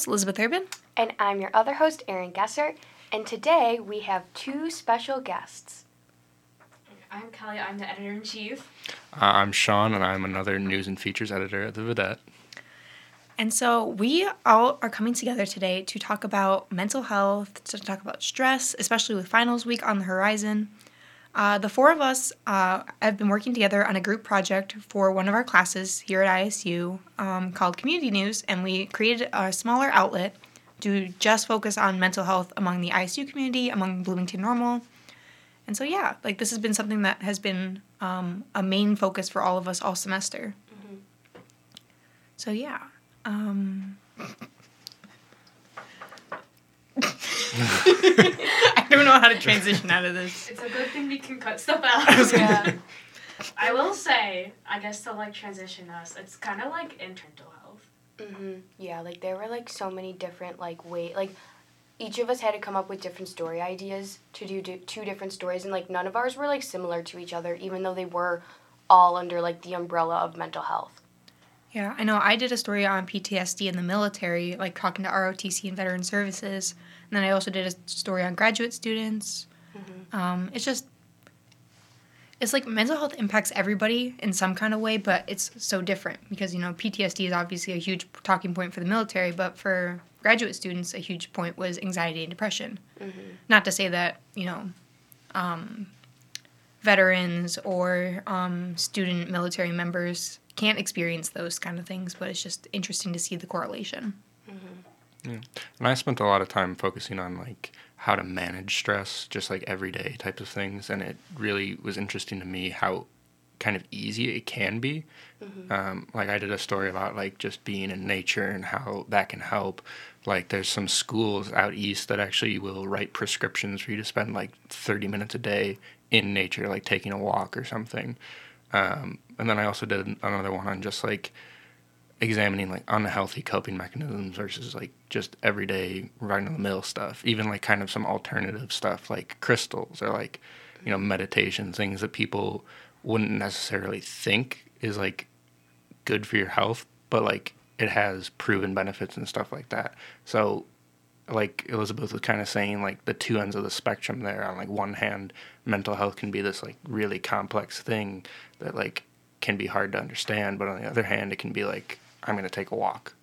host, Elizabeth Urban. And I'm your other host, Erin Gesser. And today we have two special guests. I'm Kelly, I'm the editor in chief. Uh, I'm Sean, and I'm another news and features editor at the Vidette. And so we all are coming together today to talk about mental health, to talk about stress, especially with finals week on the horizon. Uh, the four of us uh, have been working together on a group project for one of our classes here at ISU um, called Community News, and we created a smaller outlet to just focus on mental health among the ISU community, among Bloomington Normal. And so, yeah, like this has been something that has been um, a main focus for all of us all semester. Mm-hmm. So, yeah. Um, I don't know how to transition out of this. It's a good thing we can cut stuff out. yeah. I will say, I guess to like transition us, it's kind of like in mental health. Mhm. Yeah, like there were like so many different like way like each of us had to come up with different story ideas to do, do two different stories and like none of ours were like similar to each other even though they were all under like the umbrella of mental health. Yeah, I know. I did a story on PTSD in the military, like talking to ROTC and Veteran Services. And then I also did a story on graduate students. Mm-hmm. Um, it's just, it's like mental health impacts everybody in some kind of way, but it's so different because, you know, PTSD is obviously a huge talking point for the military, but for graduate students, a huge point was anxiety and depression. Mm-hmm. Not to say that, you know, um, veterans or um, student military members can't experience those kind of things, but it's just interesting to see the correlation. Mm-hmm. Yeah. And I spent a lot of time focusing on like how to manage stress, just like everyday types of things, and it really was interesting to me how kind of easy it can be. Mm-hmm. Um, like I did a story about like just being in nature and how that can help. Like there's some schools out east that actually will write prescriptions for you to spend like 30 minutes a day in nature, like taking a walk or something. Um, and then I also did another one on just like examining like unhealthy coping mechanisms versus like just everyday run of the mill stuff. Even like kind of some alternative stuff like crystals or like you know meditation things that people wouldn't necessarily think is like good for your health, but like it has proven benefits and stuff like that. So like Elizabeth was kind of saying, like the two ends of the spectrum there. On like one hand, mental health can be this like really complex thing that like can be hard to understand, but on the other hand, it can be like I'm gonna take a walk.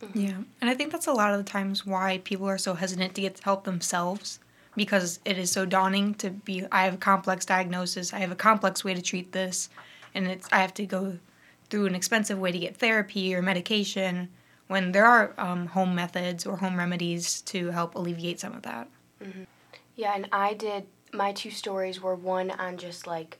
Mm-hmm. Yeah, and I think that's a lot of the times why people are so hesitant to get help themselves because it is so daunting to be. I have a complex diagnosis. I have a complex way to treat this, and it's I have to go through an expensive way to get therapy or medication when there are um, home methods or home remedies to help alleviate some of that. Mm-hmm. Yeah, and I did my two stories were one on just like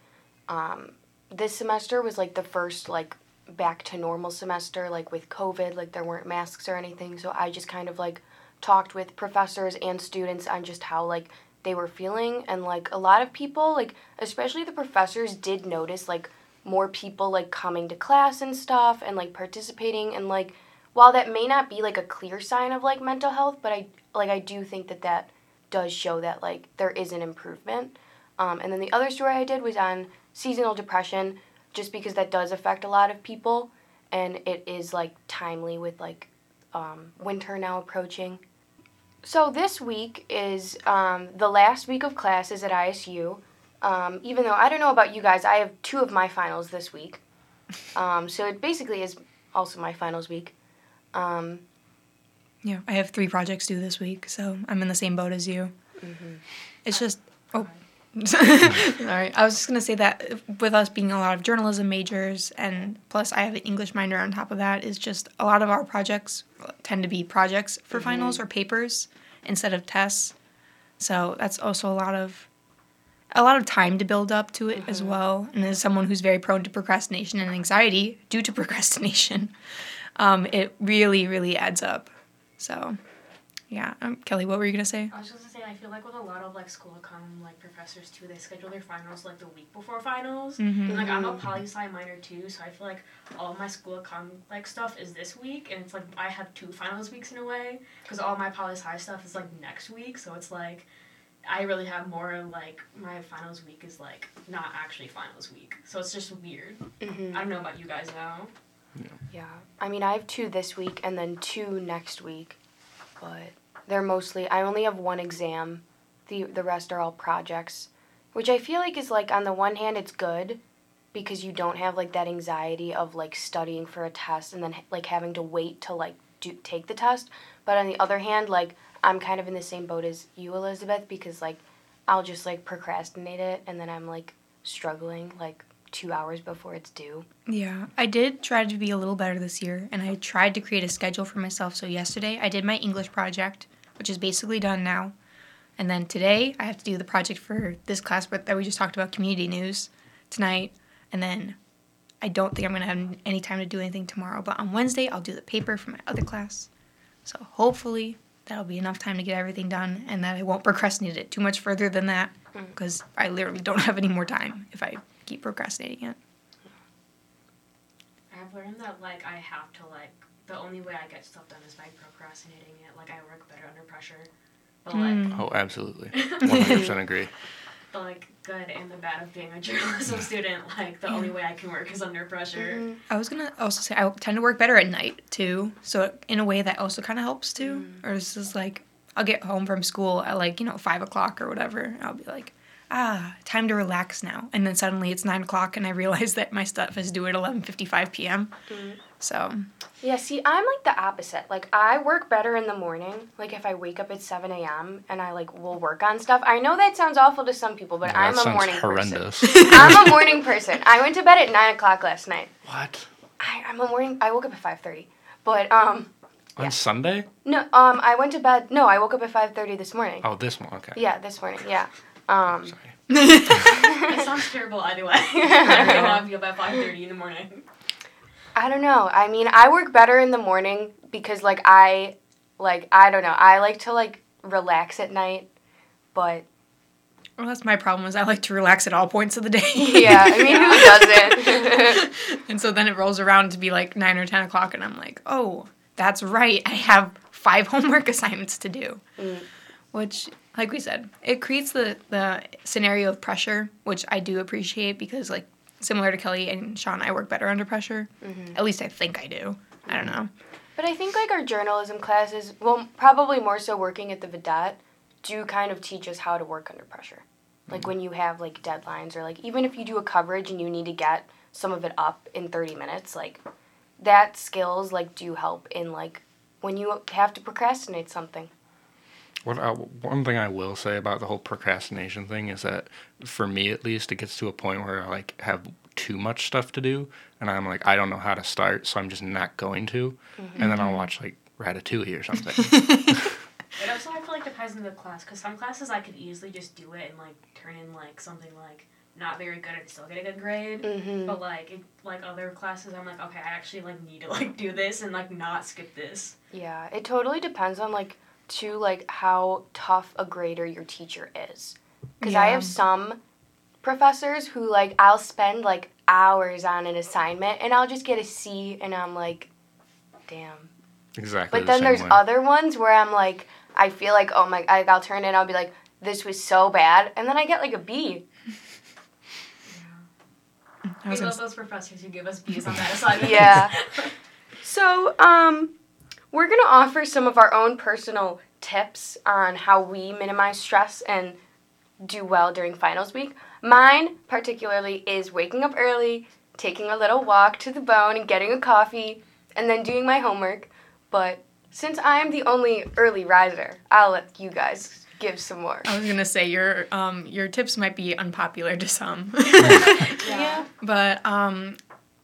um, this semester was like the first like back to normal semester like with covid like there weren't masks or anything so i just kind of like talked with professors and students on just how like they were feeling and like a lot of people like especially the professors did notice like more people like coming to class and stuff and like participating and like while that may not be like a clear sign of like mental health but i like i do think that that does show that like there is an improvement um, and then the other story i did was on seasonal depression just because that does affect a lot of people and it is like timely with like um, winter now approaching. So this week is um, the last week of classes at ISU. Um, even though I don't know about you guys, I have two of my finals this week. Um, so it basically is also my finals week. Um, yeah, I have three projects due this week, so I'm in the same boat as you. Mm-hmm. It's just oh. All right. I was just going to say that with us being a lot of journalism majors, and plus I have an English minor on top of that, is just a lot of our projects tend to be projects for mm-hmm. finals or papers instead of tests. So that's also a lot of a lot of time to build up to it mm-hmm. as well. And as someone who's very prone to procrastination and anxiety due to procrastination, um, it really, really adds up. So yeah. Um, Kelly, what were you gonna say? I was just gonna say I feel like with a lot of like school econ like professors too, they schedule their finals like the week before finals. Mm-hmm. And like I'm a poli sci minor too, so I feel like all my school econ like stuff is this week, and it's like I have two finals weeks in a way because all my poli sci stuff is like next week, so it's like. I really have more like my finals week is like not actually finals week, so it's just weird. Mm-hmm. I don't know about you guys now. Yeah. yeah. I mean, I have two this week and then two next week. but they're mostly. I only have one exam. the The rest are all projects, which I feel like is like on the one hand it's good, because you don't have like that anxiety of like studying for a test and then like having to wait to like do take the test. But on the other hand, like I'm kind of in the same boat as you, Elizabeth, because like I'll just like procrastinate it and then I'm like struggling like two hours before it's due. Yeah, I did try to be a little better this year, and I tried to create a schedule for myself. So yesterday I did my English project, which is basically done now, and then today I have to do the project for this class but that we just talked about, community news. Tonight, and then I don't think I'm gonna have any time to do anything tomorrow. But on Wednesday I'll do the paper for my other class. So hopefully that'll be enough time to get everything done, and that I won't procrastinate it too much further than that, mm. because I literally don't have any more time if I keep procrastinating it. I've learned that like I have to like the only way I get stuff done is by procrastinating it. Like I work better under pressure. But like hmm. Oh, absolutely. 100% agree. the like good and the bad of being a journalism student, like the only way I can work is under pressure. Mm-hmm. I was gonna also say I tend to work better at night too, so in a way that also kind of helps too. Mm. Or this is like I'll get home from school at like you know five o'clock or whatever. And I'll be like, ah, time to relax now, and then suddenly it's nine o'clock, and I realize that my stuff is due at eleven fifty five p.m. So Yeah, see, I'm like the opposite. Like, I work better in the morning. Like, if I wake up at 7 a.m. and I, like, will work on stuff. I know that sounds awful to some people, but Yeah, I'm that a morning horrendous. person. I'm a morning person. I went to bed at 9 o'clock last night. what? I, I'm a morning, I woke up at 5.30. But, um, On Yeah. Sunday? no, um, I went to bed, no, I woke up at 5.30 this morning. Oh, this one. Okay. Yeah, this morning, yeah. Um, Sorry. it sounds terrible either way. I don't want to be up at five thirty in the morning. I don't know. I mean, I work better in the morning because, like, I, like, I don't know. I like to, like, relax at night, but well, that's my problem. Is I like to relax at all points of the day. yeah, I mean, who doesn't? and so then it rolls around to be like nine or ten o'clock, and I'm like, oh, that's right. I have five homework assignments to do. Mm. Which, like we said, it creates the the scenario of pressure, which I do appreciate because, like, similar to Kelly and Sean, I work better under pressure. Mm-hmm. At least I think I do. I don't know. But I think like our journalism classes, well, probably more so working at the Vidette, do kind of teach us how to work under pressure. Like mm-hmm. when you have like deadlines or like even if you do a coverage and you need to get some of it up in 30 minutes, like that skills like do help in like when you have to procrastinate something. What I, one thing I will say about the whole procrastination thing is that for me at least it gets to a point where I like have too much stuff to do and I'm like I don't know how to start so I'm just not going to and then I'll watch like Ratatouille or something. It also I feel like depends on the class because some classes I could easily just do it and like turn in like something like not very good and still get a good grade. Mm-hmm. But like it, like other classes, I'm like okay, I actually like need to like do this and like not skip this. Yeah, it totally depends on like to like how tough a grader your teacher is. Cuz I have some professors who like I'll spend like hours on an assignment and I'll just get a C and I'm like damn. exactly. But the then same there's way. other ones where I'm like I feel like oh my I, I'll turn in I'll be like this was so bad and then I get like a B. I We love those professors who give us B's on that assignment. Yeah. So, um, we're going to offer some of our own personal tips on how we minimize stress and do well during finals week. Mine, particularly, is waking up early, taking a little walk to the bone, and getting a coffee, and then doing my homework. But since I'm the only early riser, I'll let you guys give some more. I was gonna say your um your tips might be unpopular to some. Yeah. But um,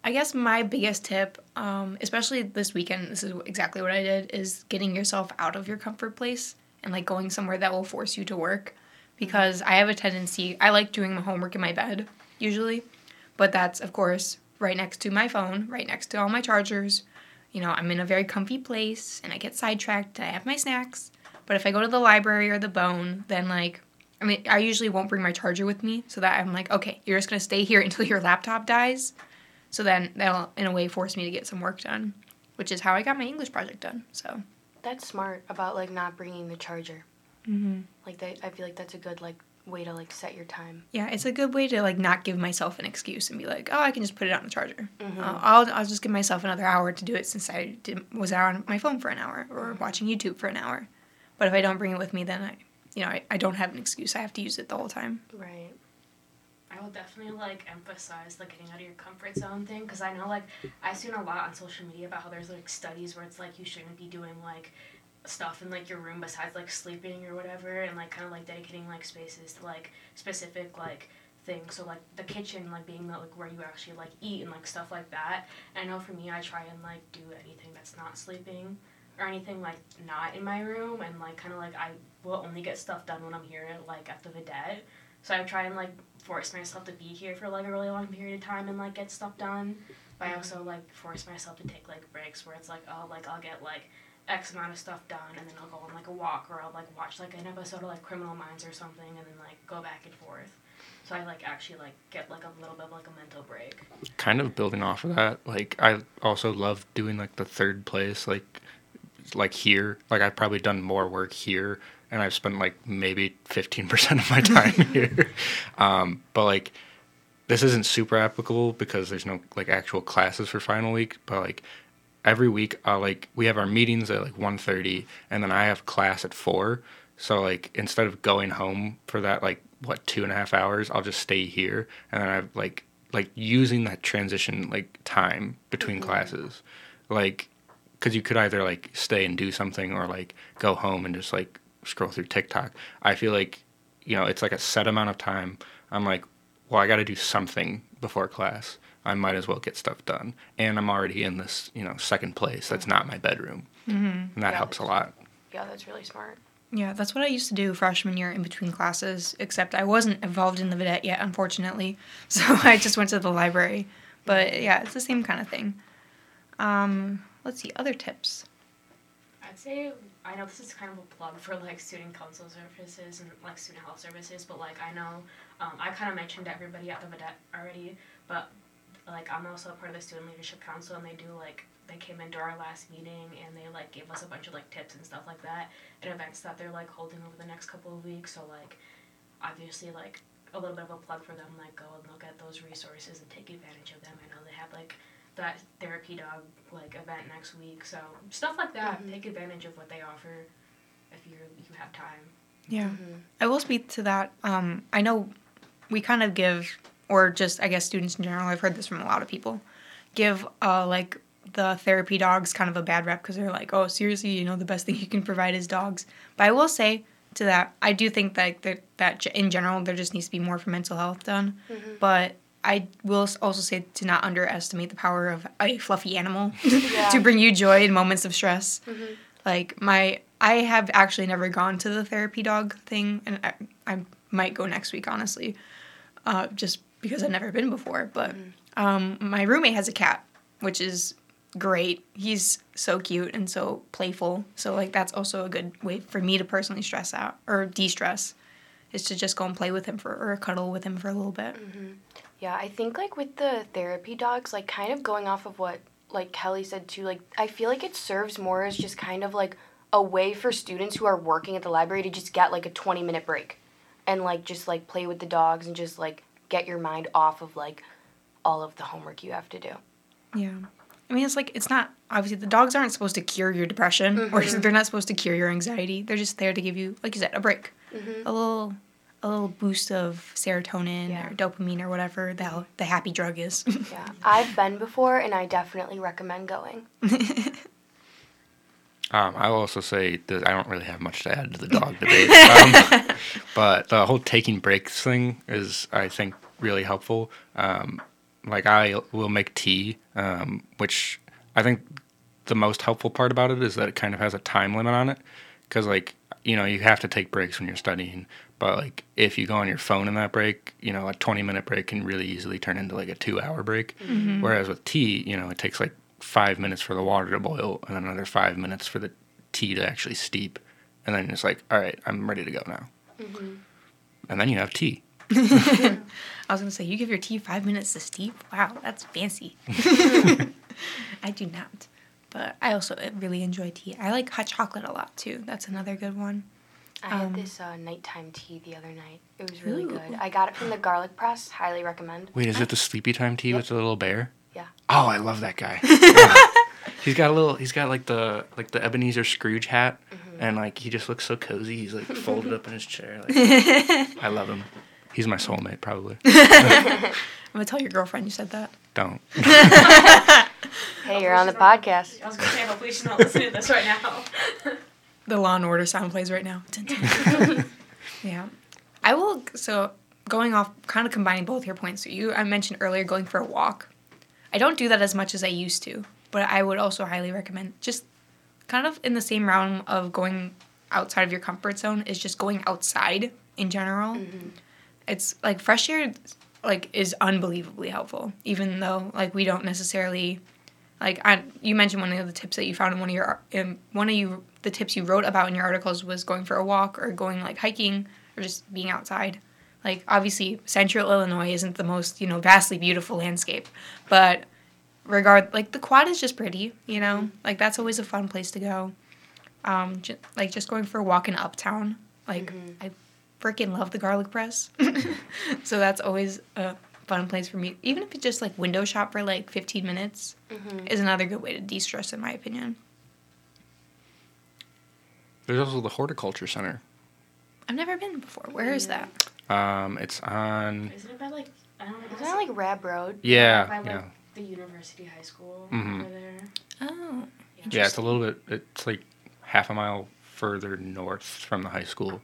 I guess my biggest tip, um, especially this weekend, this is exactly what I did, is getting yourself out of your comfort place and like going somewhere that will force you to work. Because I have a tendency, I like doing my homework in my bed usually, but that's of course right next to my phone, right next to all my chargers. You know, I'm in a very comfy place and I get sidetracked. I have my snacks. But if I go to the library or the bone, then like I mean, I usually won't bring my charger with me so that I'm like, okay, you're just gonna stay here until your laptop dies. So then that'll, in a way, force me to get some work done, which is how I got my English project done. So, That's smart about like not bringing the charger. mm-hmm. Like that, I feel like that's a good like way to like set your time. Yeah, it's a good way to like not give myself an excuse and be like, oh, I can just put it on the charger. Mm-hmm. Uh, I'll I'll just give myself another hour to do it since I did, was out on my phone for an hour or Mm-hmm. watching YouTube for an hour. But if I don't bring it with me, then I, you know, I, I don't have an excuse. I have to use it the whole time. Right. I will definitely like emphasize the getting out of your comfort zone thing because I know like I've seen a lot on social media about how there's like studies where it's like you shouldn't be doing like stuff in like your room besides like sleeping or whatever and like kind of like dedicating like spaces to like specific like things. So like the kitchen like being the, like where you actually like eat and like stuff like that. And I know for me I try and like do anything that's not sleeping or anything like not in my room and like kind of like I will only get stuff done when I'm here like at the vidette so I try and like force myself to be here for like a really long period of time and like get stuff done. But I also like force myself to take like breaks where it's like oh like I'll get like X amount of stuff done and then I'll go on like a walk or I'll like watch like an episode of like Criminal Minds or something and then like go back and forth. So I like actually like get like a little bit of like a mental break. kind of building off of that like i also love doing like the third place like like here like i've probably done more work here and i've spent like maybe 15% of my time here. Um, but like this isn't super applicable because there's no like actual classes for final week but like every week uh, like we have our meetings at like 1.30 and then i have class at 4 so like instead of going home for that like what two and a half hours i'll just stay here and then i've like like using that transition like time between classes. Like because you could either like stay and do something or like go home and just like scroll through tiktok i feel like you know it's like a set amount of time i'm like well i got to do something before class i might as well get stuff done and i'm already in this you know second place that's not my bedroom and that Yeah, helps a lot Yeah, that's really smart. Yeah, that's what I used to do freshman year in between classes, except I wasn't involved in the vidette yet, unfortunately. So I just went to the library. But yeah, it's the same kind of thing. Um, let's see, other tips. Say I know this is kind of a plug for like student council services and like student health services, but like I know um, I kind of mentioned everybody at the vidette already, but like I'm also a part of the student leadership council and they do like they came into our last meeting and they like gave us a bunch of like tips and stuff like that and events that they're like holding over the next couple of weeks. So like obviously like a little bit of a plug for them, like go and look at those resources and take advantage of them. I know they have like that therapy dog like event next week, so stuff like that. Mhm. Take advantage of what they offer if you you have time. Yeah. Mm-hmm. I will speak to that. Um, I know we kind of give, or just I guess students in general, I've heard this from a lot of people, give uh, like the therapy dogs kind of a bad rep because they're like, oh, seriously, you know, the best thing you can provide is dogs. But I will say to that, I do think that that, that in general there just needs to be more for mental health done. But I will also say to not underestimate the power of a fluffy animal Yeah. to bring you joy in moments of stress. Like my, I have actually never gone to the therapy dog thing, and I, I might go next week, honestly, uh, just because I've never been before. But um, my roommate has a cat, which is great. He's so cute and so playful. So like that's also a good way for me to personally stress out or de-stress, is to just go and play with him for or cuddle with him for a little bit. Yeah, I think like with the therapy dogs, like kind of going off of what like Kelly said too, like I feel like it serves more as just kind of like a way for students who are working at the library to just get like a 20 minute break and like just like play with the dogs and just like get your mind off of like all of the homework you have to do. Yeah. I mean, it's like, it's not, obviously, the dogs aren't supposed to cure your depression or mm-hmm. they're not supposed to cure your anxiety. They're just there to give you, like you said, a break. Mm-hmm. A little, a little boost of serotonin Yeah. or dopamine or whatever the the happy drug is. Yeah. I've been before and I definitely recommend going. Um, I will also say that I don't really have much to add to the dog debate, um, but the whole taking breaks thing is, I think, really helpful. Um, like I will make tea, um, which I think the most helpful part about it is that it kind of has a time limit on it, because like you know you have to take breaks when you're studying, but like if you go on your phone in that break, you know a 20 minute break can really easily turn into like a two hour break. Mm-hmm. Whereas with tea, you know it takes like five minutes for the water to boil and then another five minutes for the tea to actually steep, and then it's like all right, I'm ready to go now, mm-hmm. and then you have tea. I was going to say, you give your tea five minutes to steep? Wow, that's fancy. I do not. But I also really enjoy tea. I like hot chocolate a lot too. That's another good one. I had Um, this uh, nighttime tea the other night. It was really good. I got it from the Garlic Press. Highly recommend. Wait, is it the sleepy time tea Yep. with the little bear? Yeah. Oh, I love that guy. Yeah. He's got a little. He's got like the like the Ebenezer Scrooge hat, Mm-hmm. and like he just looks so cozy. He's like folded up in his chair. Like, I love him. He's my soulmate, probably. I'm gonna tell your girlfriend you said that. Don't. Hey, you're on the podcast. I was gonna say, hopefully she's not listening to this right now. The Law and Order sound plays right now. Dun, dun. yeah, I will. So going off, kind of combining both your points. So you, I mentioned earlier going for a walk. I don't do that as much as I used to, but I would also highly recommend just kind of in the same realm of going outside of your comfort zone is just going outside in general. Mm-hmm. It's like fresh air, like is unbelievably helpful. Even though like we don't necessarily like I, you mentioned one of the tips that you found in one of your in one of you the tips you wrote about in your articles was going for a walk or going like hiking or just being outside. Like obviously central illinois isn't the most you know vastly beautiful landscape but regard like the quad is just pretty you know? Like that's always a fun place to go. Um ju- like just going for a walk in uptown. Like i freaking love the garlic press. So that's always a fun place for me even if it's just like window shop for like 15 minutes is another good way to de-stress in my opinion There's also the horticulture center. i've never been before where is that Um, it's on. Isn't it by like I don't know. Isn't that like Raab Road? Yeah, by like yeah, the University High School mm-hmm. over there? oh yeah. It's a little bit. It's like half a mile further north from the high school,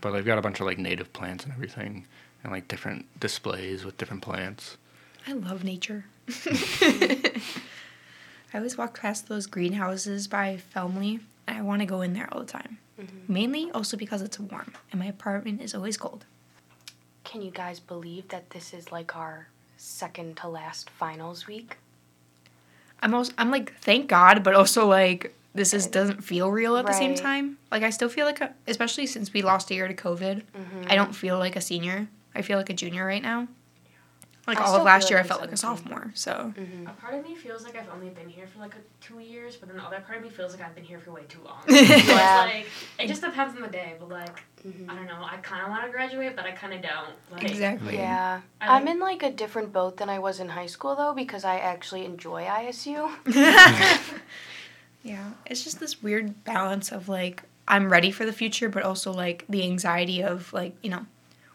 but they've got a bunch of like native plants and everything, and like different displays with different plants. I love nature. I always walk past those greenhouses by Felmley, and I want to go in there all the time. Mainly also because it's warm, and my apartment is always cold. Can you guys believe that this is like our second to last finals week? I'm also I'm like thank God, but also like this is doesn't feel real at the same time. Like I still feel like a, especially since we lost a year to COVID, Mm-hmm. I don't feel like a senior. I feel like a junior right now. Like I all of last year, I like I'm felt like a sophomore. So Mm-hmm. A part of me feels like I've only been here for like a, two years, but then the other part of me feels like I've been here for way too long. so Yeah. it's like it just depends on the day, but like Mhm. I don't know. I kind of want to graduate, but I kind of don't. Like, exactly. Yeah. I I'm like- in like a different boat than I was in high school though because I actually enjoy ISU. Yeah, it's just this weird balance of like I'm ready for the future, but also like the anxiety of like you know,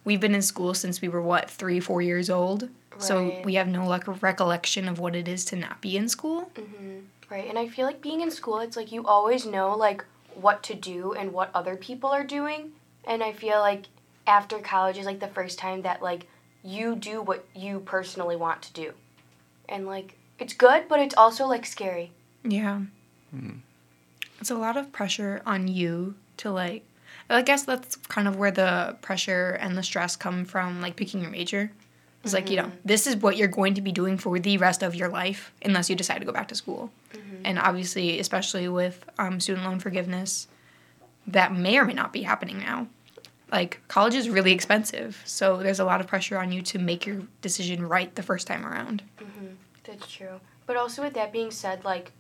we've been in school since we were what three, four years old, so we have no like recollection of what it is to not be in school. hmm Right. And I feel like being in school, it's like you always know like what to do and what other people are doing. And I feel like after college is like the first time that like you do what you personally want to do. And like it's good, but it's also like scary. Yeah, it's a lot of pressure on you to like. I guess that's kind of where the pressure and the stress come from, like picking your major. It's like you know, mm-hmm. this is what you're going to be doing for the rest of your life, unless you decide to go back to school. Mm-hmm. And obviously, especially with um, student loan forgiveness, that may or may not be happening now. Like, college is really expensive, so there's a lot of pressure on you to make your decision right the first time around. Mm-hmm. That's true. But also with that being said, like,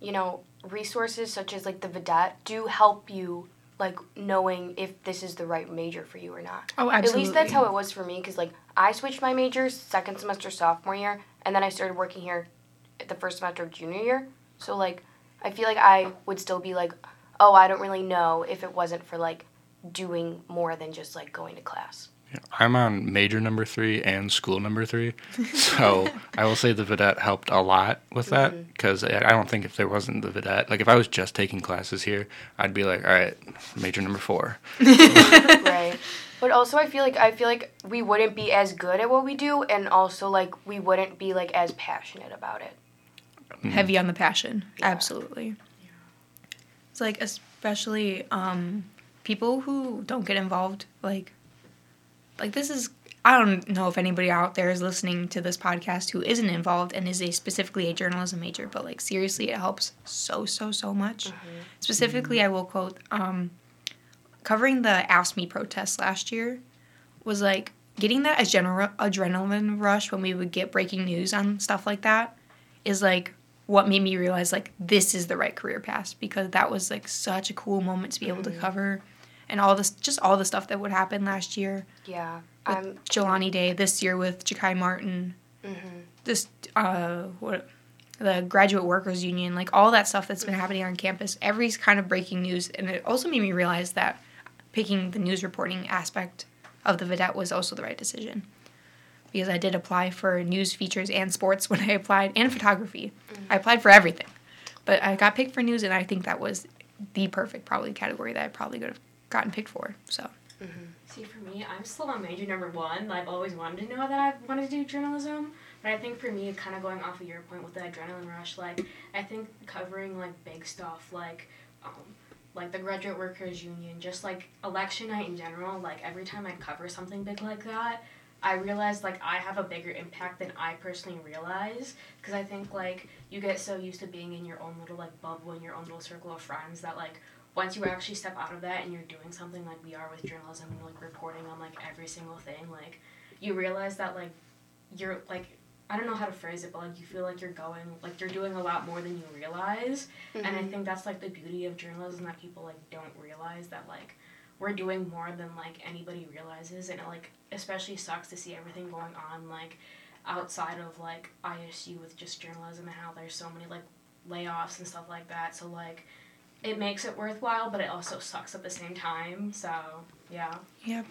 you know, resources such as like the Vidette do help you like knowing if this is the right major for you or not. Oh, absolutely. At least that's how it was for me because like I switched my majors second semester sophomore year and then I started working here at the first semester of junior year. So like I feel like I would still be like, oh, I don't really know if it wasn't for like doing more than just like going to class. I'm on major number three and school number three, so I will say the vidette helped a lot with that because I I don't think if there wasn't the vidette, like if I was just taking classes here, I'd be like, all right, major number four. right. But also I feel like I feel like we wouldn't be as good at what we do and also like we wouldn't be like as passionate about it. heavy on the passion. Yeah. Absolutely. It's like especially um, people who don't get involved. Like, like this is. I don't know if anybody out there is listening to this podcast who isn't involved and is a specifically a journalism major, but like seriously, it helps so so so much. Specifically, I will quote um, covering the Ask Me protest last year was like getting that adrenal- adrenaline rush when we would get breaking news on stuff like that is like what made me realize like this is the right career path because that was like such a cool moment to be able to cover and all this just all the stuff that would happen last year. Yeah. With Jelani Day this year with Jakai Martin. mhm. This uh what the graduate workers union, like all that stuff that's been happening on campus. Every kind of breaking news, and it also made me realize that picking the news reporting aspect of the vidette was also the right decision because I did apply for news features and sports when I applied and photography. I applied for everything, but I got picked for news, and I think that was the perfect probably category that I probably could have gotten picked for. So See, for me, I'm still on major number one. I've always wanted to know that I wanted to do journalism. But I think for me, kind of going off of your point with the adrenaline rush, like, I think covering, like, big stuff, like, um, like the graduate workers union, just like election night in general, like every time I cover something big like that, I realize like I have a bigger impact than I personally realize because I think like you get so used to being in your own little like bubble in your own little circle of friends that like once you actually step out of that and you're doing something like we are with journalism and like reporting on like every single thing like you realize that like you're like I don't know how to phrase it but like you feel like you're going like you're doing a lot more than you realize. And I mm-hmm. think that's like the beauty of journalism that people like don't realize that like we're doing more than like anybody realizes. And it like especially sucks to see everything going on like outside of like ISU with just journalism and how there's so many like layoffs and stuff like that. So like it makes it worthwhile but it also sucks at the same time so yeah Yep.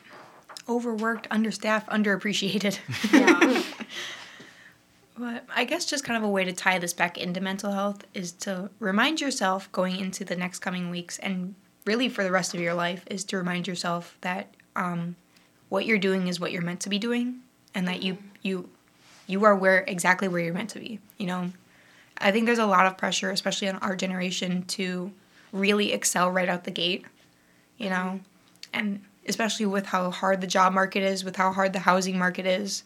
Overworked, understaffed, underappreciated. yeah but I guess just kind of a way to tie this back into mental health is to remind yourself going into the next coming weeks and really for the rest of your life is to remind yourself that um, what you're doing is what you're meant to be doing and that you you you are where exactly where you're meant to be. You know, I think there's a lot of pressure, especially on our generation, to really excel right out the gate. You know, and especially with how hard the job market is, with how hard the housing market is,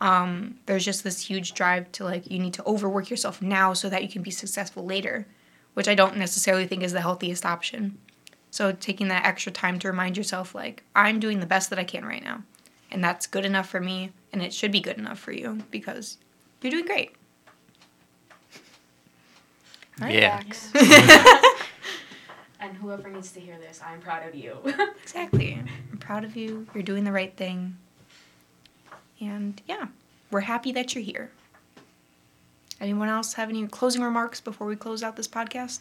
um, there's just this huge drive to like you need to overwork yourself now so that you can be successful later, which I don't necessarily think is the healthiest option. So taking that extra time to remind yourself like I'm doing the best that I can right now, and that's good enough for me, and it should be good enough for you because you're doing great. Right? Yeah. and whoever needs to hear this i'm proud of you Exactly. I'm proud of you. You're doing the right thing. And yeah, we're happy that you're here. Anyone else have any closing remarks before we close out this podcast?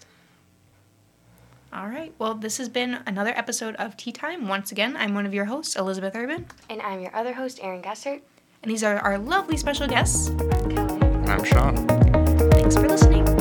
All right. Well, this has been another episode of Tea Time. Once again, I'm one of your hosts, Elizabeth Urban, And I'm your other host, Erin Gessert. and these are our lovely special guests. I'm Sean. Thanks for listening.